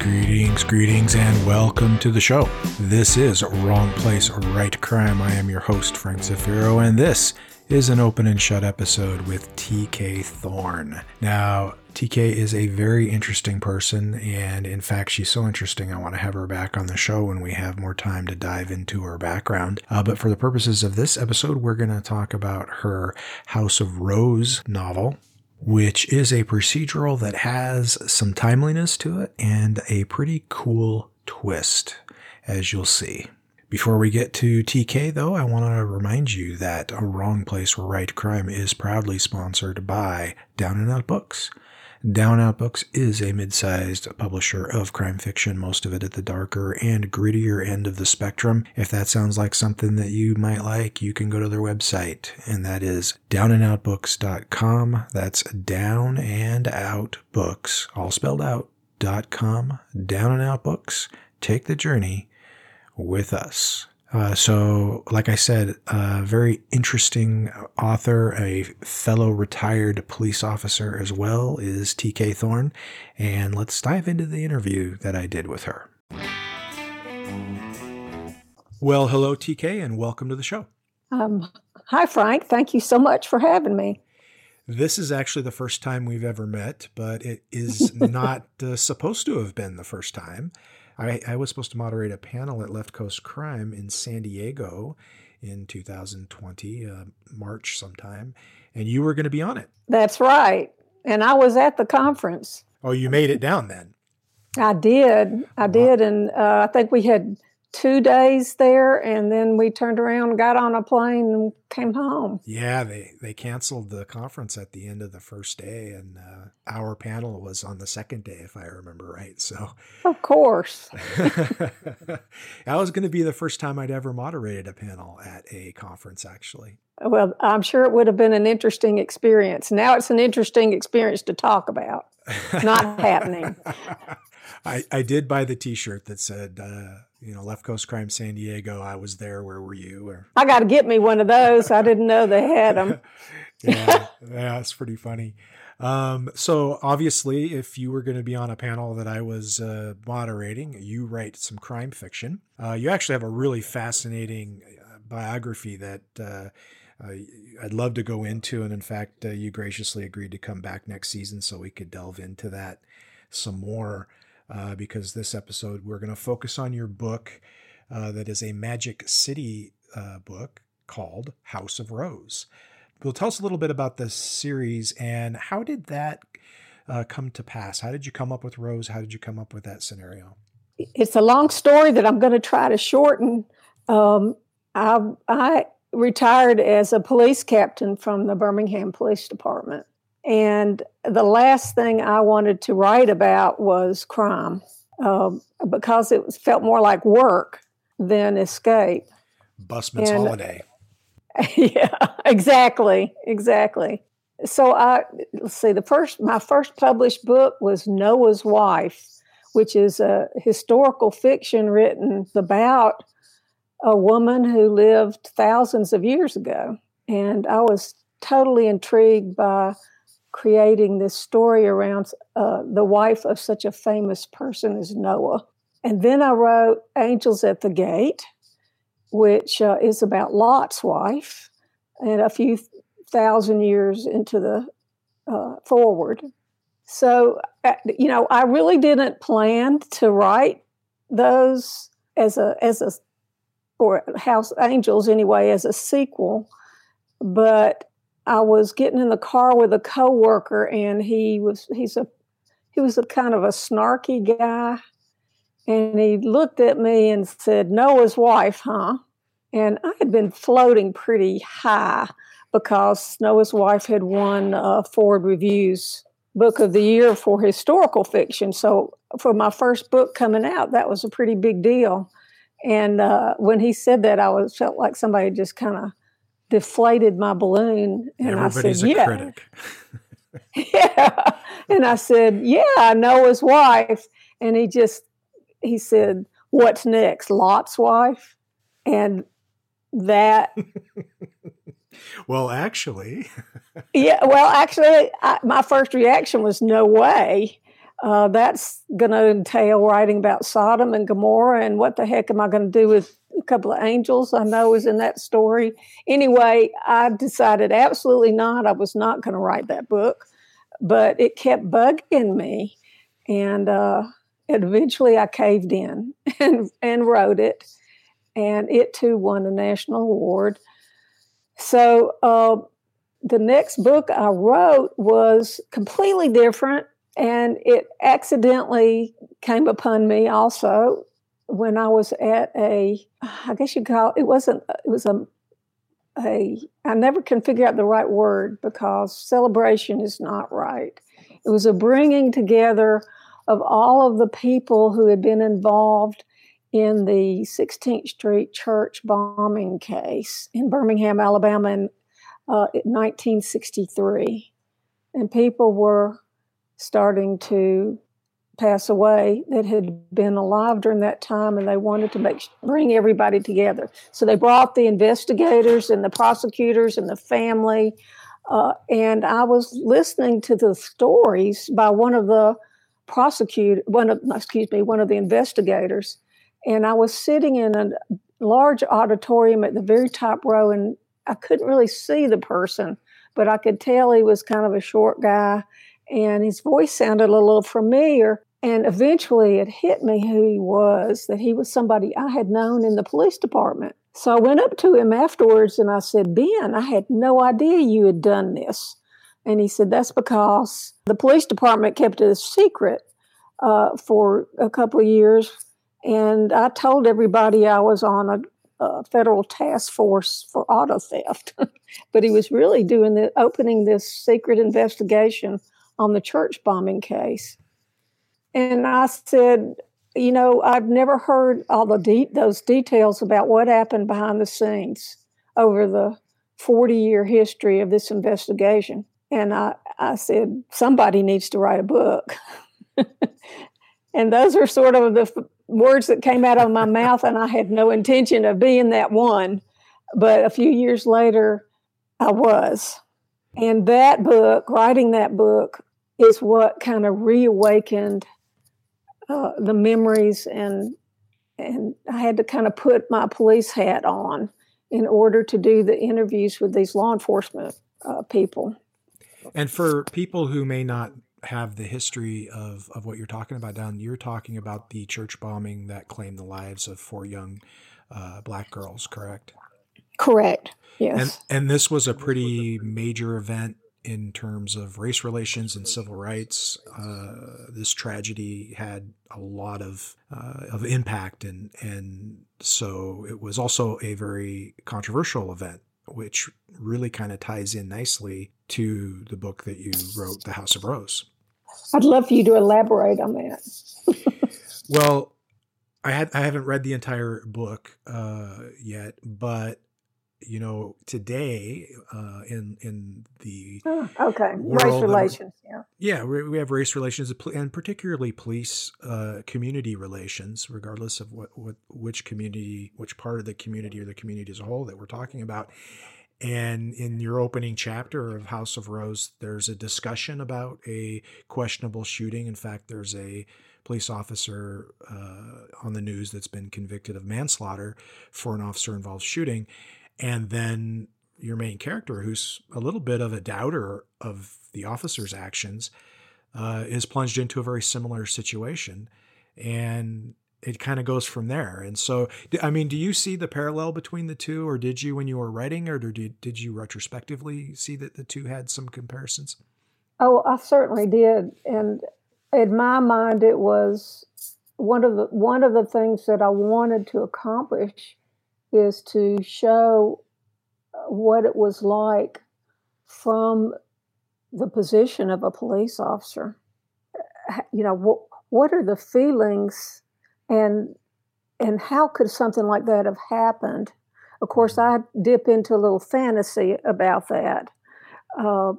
Greetings, greetings, and welcome to the show. This is Wrong Place, Right Crime. I am your host, Frank Zafiro, and this is an open and shut episode with TK Thorne. Now, TK is a very interesting person, and in fact, she's so interesting, I want to have her back on the show when we have more time to dive into her background. Uh, but for the purposes of this episode, we're going to talk about her House of Rose novel, which is a procedural that has some timeliness to it and a pretty cool twist, as you'll see. Before we get to TK, though, I want to remind you that A Wrong Place, Right Crime is proudly sponsored by Down and Out Books. Down Out Books is a mid sized publisher of crime fiction, most of it at the darker and grittier end of the spectrum. If that sounds like something that you might like, you can go to their website, and that is downandoutbooks.com. That's down and out books, all spelled out, dot com. Down and Out Books. Take the journey with us. Uh, so, like I said, a very interesting author, a fellow retired police officer as well, is TK Thorne. And let's dive into the interview that I did with her. Well, hello, TK, and welcome to the show. Um, hi, Frank. Thank you so much for having me. This is actually the first time we've ever met, but it is not uh, supposed to have been the first time. I, I was supposed to moderate a panel at Left Coast Crime in San Diego in 2020, uh, March sometime, and you were going to be on it. That's right. And I was at the conference. Oh, you made it down then? I did. I did. And uh, I think we had two days there and then we turned around got on a plane and came home. Yeah they they canceled the conference at the end of the first day and uh, our panel was on the second day if i remember right so. Of course. That was going to be the first time i'd ever moderated a panel at a conference actually. Well i'm sure it would have been an interesting experience. Now it's an interesting experience to talk about. Not happening I, I did buy the T-shirt that said, uh, you know, Left Coast Crime San Diego. I was there. Where were you? Or I got to get me one of those. I didn't know they had them. yeah, yeah, it's pretty funny. Um, so obviously, if you were going to be on a panel that I was uh, moderating, you write some crime fiction. Uh, you actually have a really fascinating uh, biography that. Uh, I'd love to go into, and in fact, uh, you graciously agreed to come back next season so we could delve into that some more uh, because this episode we're going to focus on your book uh, that is a Magic City uh, book called House of Rose. Will tell us a little bit about this series and how did that uh, come to pass? How did you come up with Rose? How did you come up with that scenario? It's a long story that I'm going to try to shorten. Um, I, I retired as a police captain from the Birmingham Police Department. And the last thing I wanted to write about was crime um, because it was, felt more like work than escape. Busman's and, holiday. Yeah, exactly, exactly. So I let's see. The first, my first published book was Noah's Wife, which is a historical fiction written about a woman who lived thousands of years ago, and I was totally intrigued by creating this story around uh, the wife of such a famous person as Noah. And then I wrote Angels at the Gate, which uh, is about Lot's wife, and a few thousand years into the uh, forward. So, uh, you know, I really didn't plan to write those as a as a or House Angels anyway as a sequel, but I was getting in the car with a coworker, and he was he's a he was a kind of a snarky guy, and he looked at me and said, "Noah's wife, huh?" And I had been floating pretty high because Noah's wife had won uh, Foreword Review's Book of the Year for historical fiction. So for my first book coming out, that was a pretty big deal. And uh, when he said that, I was felt like somebody just kind of deflated my balloon. And Everybody's I said, yeah. yeah. And I said, yeah, I know his wife. And he just, he said, what's next? Lot's wife? And that. well, actually. yeah. Well, actually, I, my first reaction was no way. uh, that's going to entail writing about Sodom and Gomorrah, and what the heck am I going to do with a couple of angels I know is in that story? Anyway, I decided absolutely not. I was not going to write that book, but it kept bugging me, and uh, eventually I caved in and and wrote it, and it too won a national award. So. Uh, the next book I wrote was completely different and it accidentally came upon me also when I was at a, I guess you call it wasn't it was a a I never can figure out the right word because celebration is not right. It was a bringing together of all of the people who had been involved in the 16th Street church bombing case in Birmingham, Alabama in, uh, in 1963. And people were starting to pass away that had been alive during that time and they wanted to make bring everybody together so they brought the investigators and the prosecutors and the family uh, and i was listening to the stories by one of the prosecutor one of excuse me one of the investigators and i was sitting in a large auditorium at the very top row and i couldn't really see the person but i could tell he was kind of a short guy and his voice sounded a little familiar. And eventually it hit me who he was, that he was somebody I had known in the police department. So I went up to him afterwards and I said, Ben, I had no idea you had done this. And he said, That's because the police department kept it a secret uh, for a couple of years. And I told everybody I was on a, a federal task force for auto theft. but he was really doing the opening this secret investigation on the church bombing case. And I said, you know, I've never heard all the de- those details about what happened behind the scenes over the 40 year history of this investigation. And I, I said, somebody needs to write a book. and those are sort of the f- words that came out of my mouth, and I had no intention of being that one. But a few years later, I was. And that book, writing that book, is what kind of reawakened uh, the memories and and I had to kind of put my police hat on in order to do the interviews with these law enforcement uh, people. And for people who may not have the history of, of what you're talking about, Don, you're talking about the church bombing that claimed the lives of four young uh, black girls, correct? Correct. Yes. And, and this was a pretty major event in terms of race relations and civil rights. Uh, this tragedy had a lot of uh, of impact, and and so it was also a very controversial event, which really kind of ties in nicely to the book that you wrote, The House of Rose. I'd love for you to elaborate on that. well, I had I haven't read the entire book uh, yet, but you know, today uh, in in the oh, okay race relations, yeah, yeah, we, we, have race relations and particularly police uh, community relations, regardless of what what which community, which part of the community or the community as a whole that we're talking about. And in your opening chapter of House of Rose, there's a discussion about a questionable shooting. In fact, there's a police officer uh, on the news that's been convicted of manslaughter for an officer involved shooting and then your main character, who's a little bit of a doubter of the officer's actions, uh, is plunged into a very similar situation, and it kind of goes from there. And so, I mean, do you see the parallel between the two, or did you when you were writing, or did did you retrospectively see that the two had some comparisons? Oh, I certainly did, and in my mind, it was one of the one of the things that I wanted to accomplish is to show uh, what it was like from the position of a police officer. You know, what, what are the feelings and and how could something like that have happened? Of course, I dip into a little fantasy about that uh,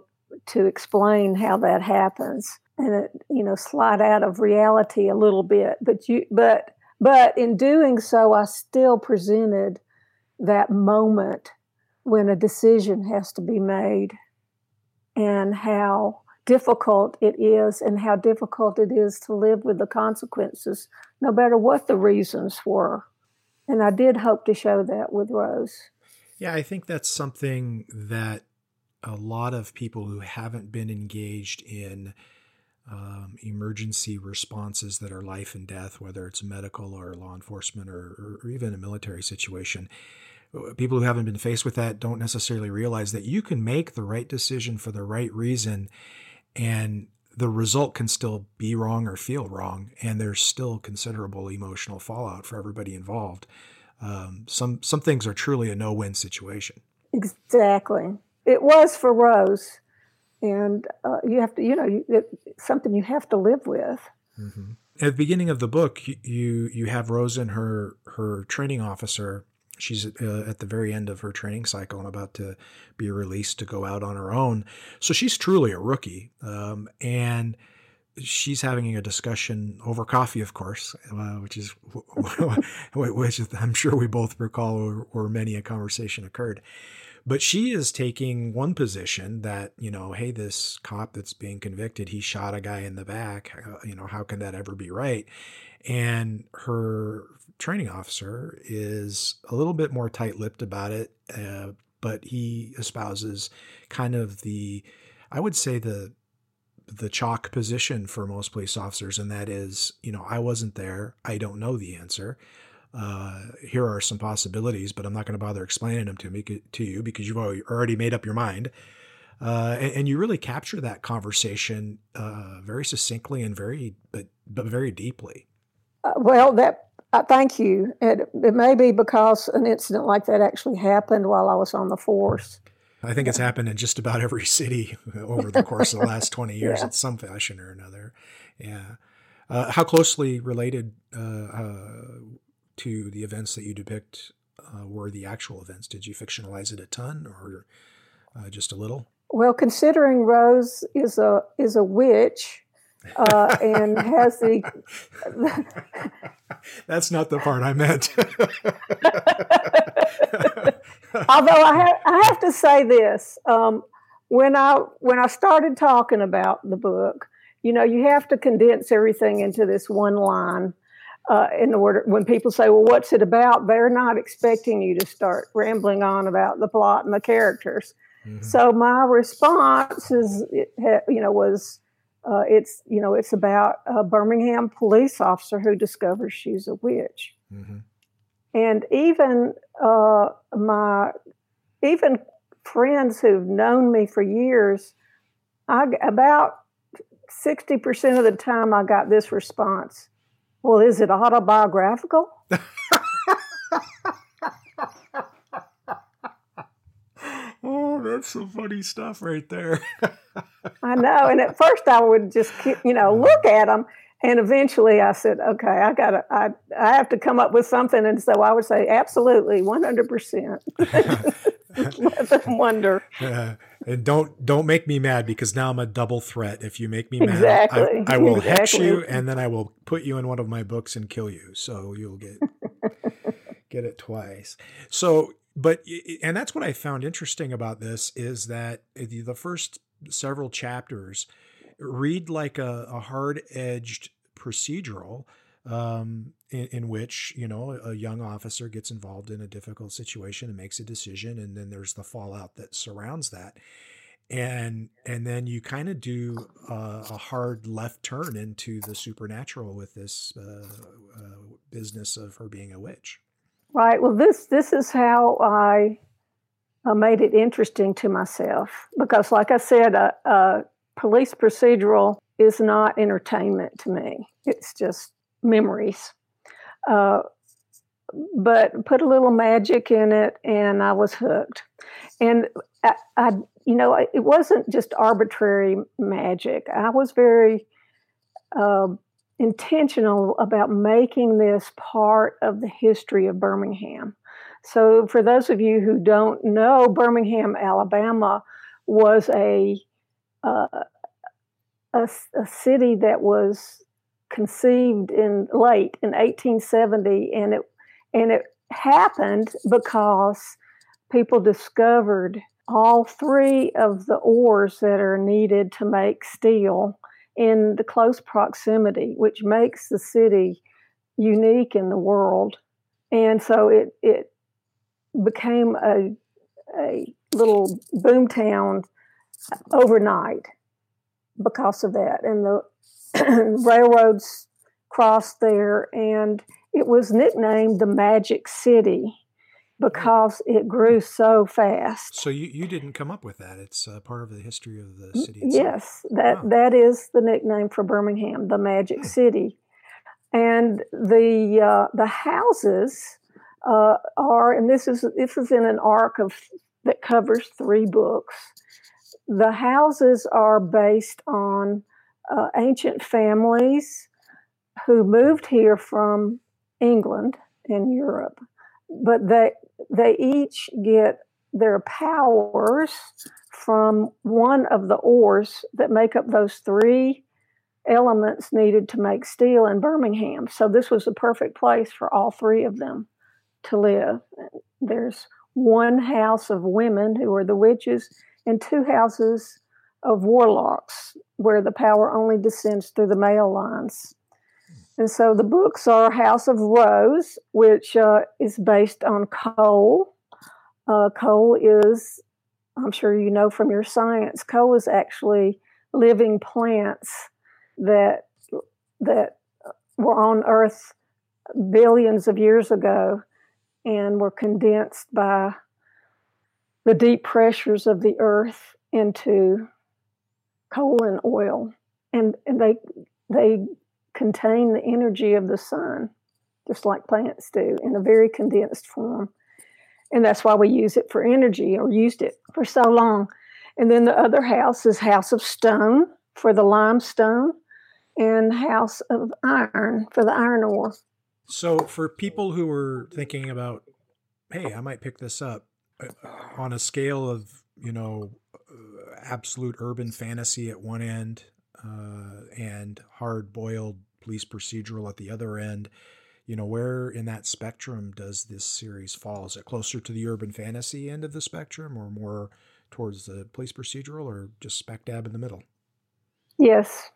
to explain how that happens, and it, you know, slide out of reality a little bit. But you, but but in doing so, I still presented that moment when a decision has to be made and how difficult it is and how difficult it is to live with the consequences, no matter what the reasons were. And I did hope to show that with Rose. Yeah, I think that's something that a lot of people who haven't been engaged in um, emergency responses that are life and death, whether it's medical or law enforcement or, or even a military situation, people who haven't been faced with that don't necessarily realize that you can make the right decision for the right reason and the result can still be wrong or feel wrong and there's still considerable emotional fallout for everybody involved. Um, some some things are truly a no-win situation. Exactly. It was for rose and uh, you have to you know it's something you have to live with mm-hmm. at the beginning of the book you you have rose and her her training officer She's uh, at the very end of her training cycle and about to be released to go out on her own. So she's truly a rookie. Um, and she's having a discussion over coffee, of course, uh, which is which I'm sure we both recall where many a conversation occurred. But she is taking one position that you know, hey, this cop that's being convicted, he shot a guy in the back. You know, how can that ever be right? And her training officer is a little bit more tight-lipped about it, uh, but he espouses kind of the, I would say the the chalk position for most police officers, and that is, you know, I wasn't there, I don't know the answer. Uh, here are some possibilities, but I'm not going to bother explaining them to me to you because you've already made up your mind. Uh, and, and, you really capture that conversation uh, very succinctly and very, but but very deeply. Uh, well, that uh, thank you. It, it may be because an incident like that actually happened while I was on the force. I think it's happened in just about every city over the course of the last 20 years yeah. in some fashion or another. Yeah. Uh, how closely related uh, uh, to the events that you depict uh, were the actual events? Did you fictionalize it a ton or uh, just a little? Well, considering Rose is a is a witch, uh, and has the. That's not the part I meant. Although I have, I have to say this, um, when I when I started talking about the book, you know, you have to condense everything into this one line. Uh, in order, when people say, "Well, what's it about?" They're not expecting you to start rambling on about the plot and the characters. Mm-hmm. So my response is, you know, was uh, it's you know it's about a Birmingham police officer who discovers she's a witch, mm-hmm. and even uh, my even friends who've known me for years, I about sixty percent of the time I got this response. Well, is it autobiographical? oh, that's some funny stuff right there. I know. And at first I would just, you know, look at them. And eventually I said, okay, I got to, I, I have to come up with something. And so I would say, absolutely, 100%. Let them wonder. Uh, and don't don't make me mad because now I'm a double threat. If you make me mad, exactly. I, I will exactly. hex you and then I will put you in one of my books and kill you. So you'll get get it twice. So but and that's what I found interesting about this is that the first several chapters read like a, a hard edged procedural um, in, in, which you know a young officer gets involved in a difficult situation and makes a decision, and then there's the fallout that surrounds that, and and then you kind of do a, a, hard left turn into the supernatural with this uh, uh, business of her being a witch. Right. Well, this this is how I uh, made it interesting to myself because, like I said, a, a police procedural is not entertainment to me. It's just memories. Uh, but put a little magic in it, and I was hooked. And I, I, you know, it wasn't just arbitrary magic. I was very uh, intentional about making this part of the history of Birmingham. So, for those of you who don't know, Birmingham, Alabama was a, uh, a, a, city that was conceived in late in 1870, and it and it happened because people discovered all three of the ores that are needed to make steel in the close proximity, which makes the city unique in the world. And so it, it became a, a little boom town overnight because of that. And the railroads crossed there, and it was nicknamed the Magic City because it grew so fast. So you, you didn't come up with that. It's uh, part of the history of the city. Itself. Yes, that that is the nickname for Birmingham, the Magic hmm. City. And the uh, the houses uh, are, and this is this is in an arc of that covers three books. The houses are based on uh, ancient families who moved here from England and Europe, but they they each get their powers from one of the ores that make up those three elements needed to make steel in Birmingham. So this was the perfect place for all three of them to live. There's one house of women who are the witches and two houses of warlocks where the power only descends through the male lines. And so the books are House of Rose, which uh, is based on coal. Uh, coal is, I'm sure you know from your science, coal is actually living plants that that were on Earth billions of years ago and were condensed by the deep pressures of the earth into coal and oil and, and they they contain the energy of the sun just like plants do in a very condensed form. And that's why we use it for energy or used it for so long. And then the other house is house of stone for the limestone and house of iron for the iron ore. So for people who are thinking about hey i might pick this up uh, on a scale of you know absolute urban fantasy at one end uh, and hard boiled police procedural at the other end. You know, where in that spectrum does this series fall? Is it closer to the urban fantasy end of the spectrum or more towards the police procedural or just spec dab in the middle? Yes.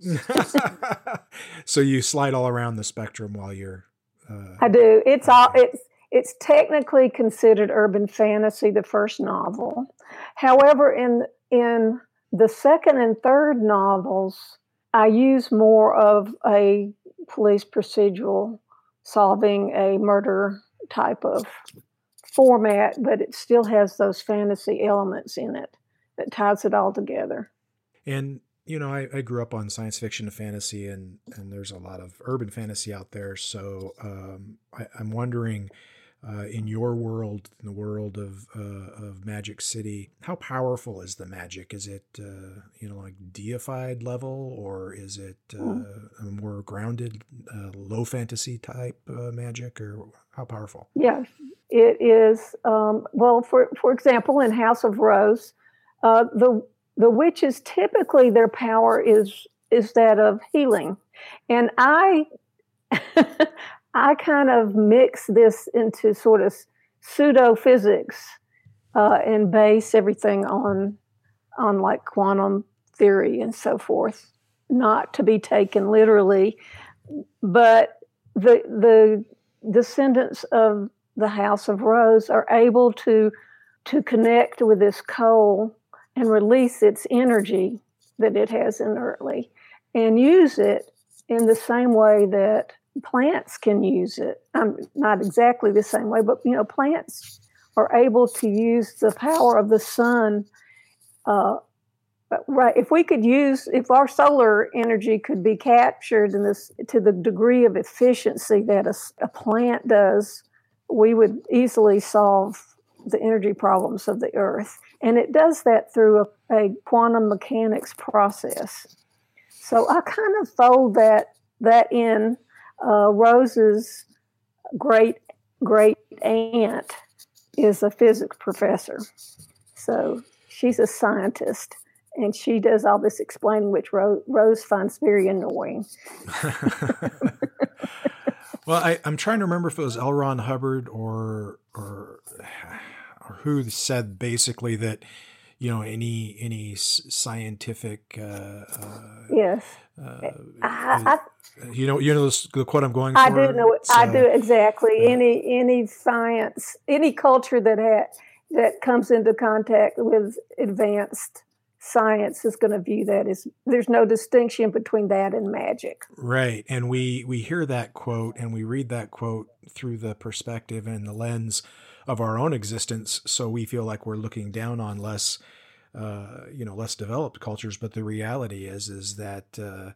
so you slide all around the spectrum while you're. Uh, I do. It's all. It's it's technically considered urban fantasy, the first novel. However, in in the second and third novels, I use more of a police procedural solving a murder type of format, but it still has those fantasy elements in it that ties it all together. And you know, I, I grew up on science fiction and fantasy, and and there's a lot of urban fantasy out there. So um, I, I'm wondering uh, in your world, in the world of uh, of Magic City, how powerful is the magic? Is it uh, you know like deified level, or is it hmm. a more grounded, uh, low fantasy type uh, magic, or how powerful? Yes, it is. Um, well, for for example, in House of Rose, uh, the the witches typically their power is is that of healing, and I I kind of mix this into sort of pseudo physics uh, and base everything on on like quantum theory and so forth, not to be taken literally, but the the descendants of the House of Rose are able to to connect with this coal and release its energy that it has inertly and use it in the same way that plants can use it. Um, not exactly the same way, but you know, plants are able to use the power of the sun. Uh, right, if we could use, if our solar energy could be captured in this to the degree of efficiency that a, a plant does, we would easily solve the energy problems of the Earth. And it does that through a, a quantum mechanics process. So I kind of fold that that in uh, Rose's great great aunt is a physics professor. So she's a scientist and she does all this explaining, which Rose, Rose finds very annoying. well, I, am trying to remember if it was L. Ron Hubbard or or or who said basically that you know any any scientific uh, uh, yes. uh, I, I, you know you know the quote i'm going for? i do know it. i do exactly. any any science any culture that ha- that comes into contact with advanced science is going to view that as there's no distinction between that and magic. Right. And we we hear that quote and we read that quote through the perspective and the lens of our own existence so we feel like we're looking down on less uh, you know less developed cultures. But the reality is is that uh,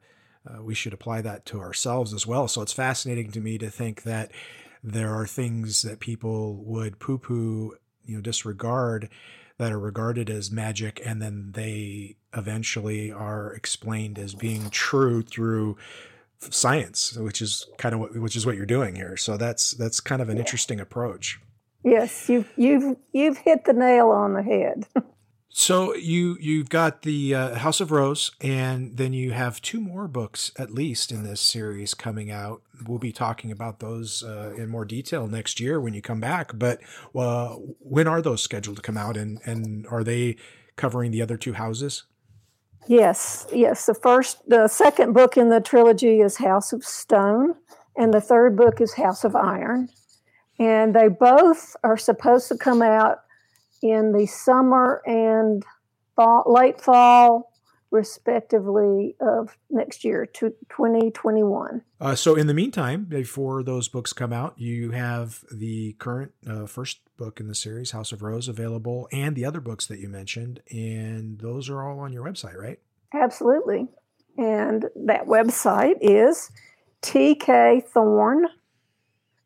uh, we should apply that to ourselves as well. So it's fascinating to me to think that there are things that people would poo poo you know disregard that are regarded as magic and then they eventually are explained as being true through science which is kind of what which is what you're doing here. So that's that's kind of an interesting approach yes you've you've you've hit the nail on the head So you you've got the uh, House of Rose, and then you have two more books at least in this series coming out. We'll be talking about those uh, in more detail next year when you come back. But uh, when are those scheduled to come out, and and are they covering the other two houses? Yes, yes. The first, the second book in the trilogy is House of Stone, and the third book is House of Iron, and they both are supposed to come out in the summer and fall, late fall, respectively, of next year, to 2021. Uh, so, in the meantime, before those books come out, you have the current uh, first book in the series, House of Rose, available, and the other books that you mentioned, and those are all on your website, right? Absolutely. And that website is TK Thorn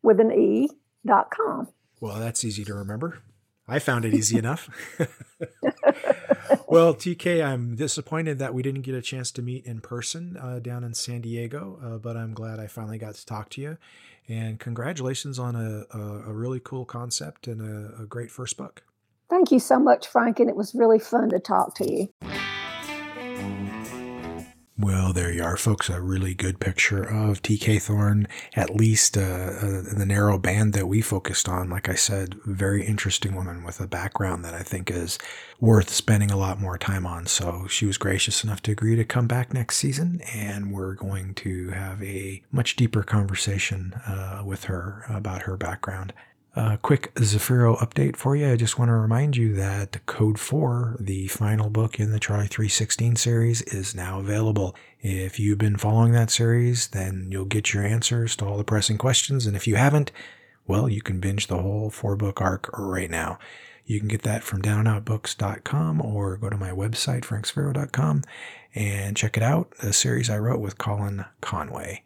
with an E com. Well, that's easy to remember. I found it easy enough. well, TK, I'm disappointed that we didn't get a chance to meet in person uh, down in San Diego, uh, but I'm glad I finally got to talk to you. And congratulations on a, a, a really cool concept and a, a great first book. Thank you so much, Frank, and it was really fun to talk to you. Well, there you are, folks. A really good picture of TK Thorne, at least uh, uh, the narrow band that we focused on. Like I said, very interesting woman with a background that I think is worth spending a lot more time on. So she was gracious enough to agree to come back next season, and we're going to have a much deeper conversation uh, with her about her background. A quick Zafiro update for you. I just want to remind you that Code 4, the final book in the Charlie 316 series, is now available. If you've been following that series, then you'll get your answers to all the pressing questions. And if you haven't, well, you can binge the whole four book arc right now. You can get that from downoutbooks.com or go to my website, frankzafiro.com, and check it out. The series I wrote with Colin Conway.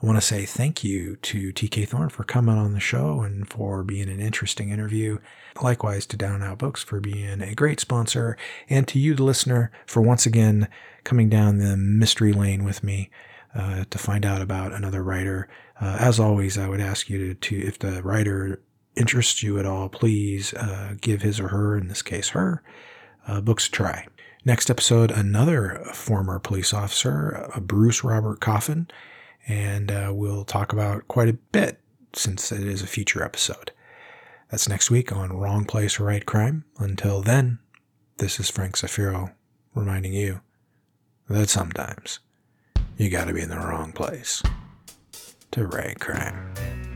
I want to say thank you to TK Thorne for coming on the show and for being an interesting interview. Likewise to Down and Out Books for being a great sponsor, and to you, the listener, for once again coming down the mystery lane with me uh, to find out about another writer. Uh, as always, I would ask you to, to, if the writer interests you at all, please uh, give his or her, in this case her, uh, books a try. Next episode, another former police officer, uh, Bruce Robert Coffin and uh, we'll talk about quite a bit since it is a future episode. That's next week on Wrong Place, Right Crime. Until then, this is Frank Zafiro reminding you that sometimes you gotta be in the wrong place to right crime.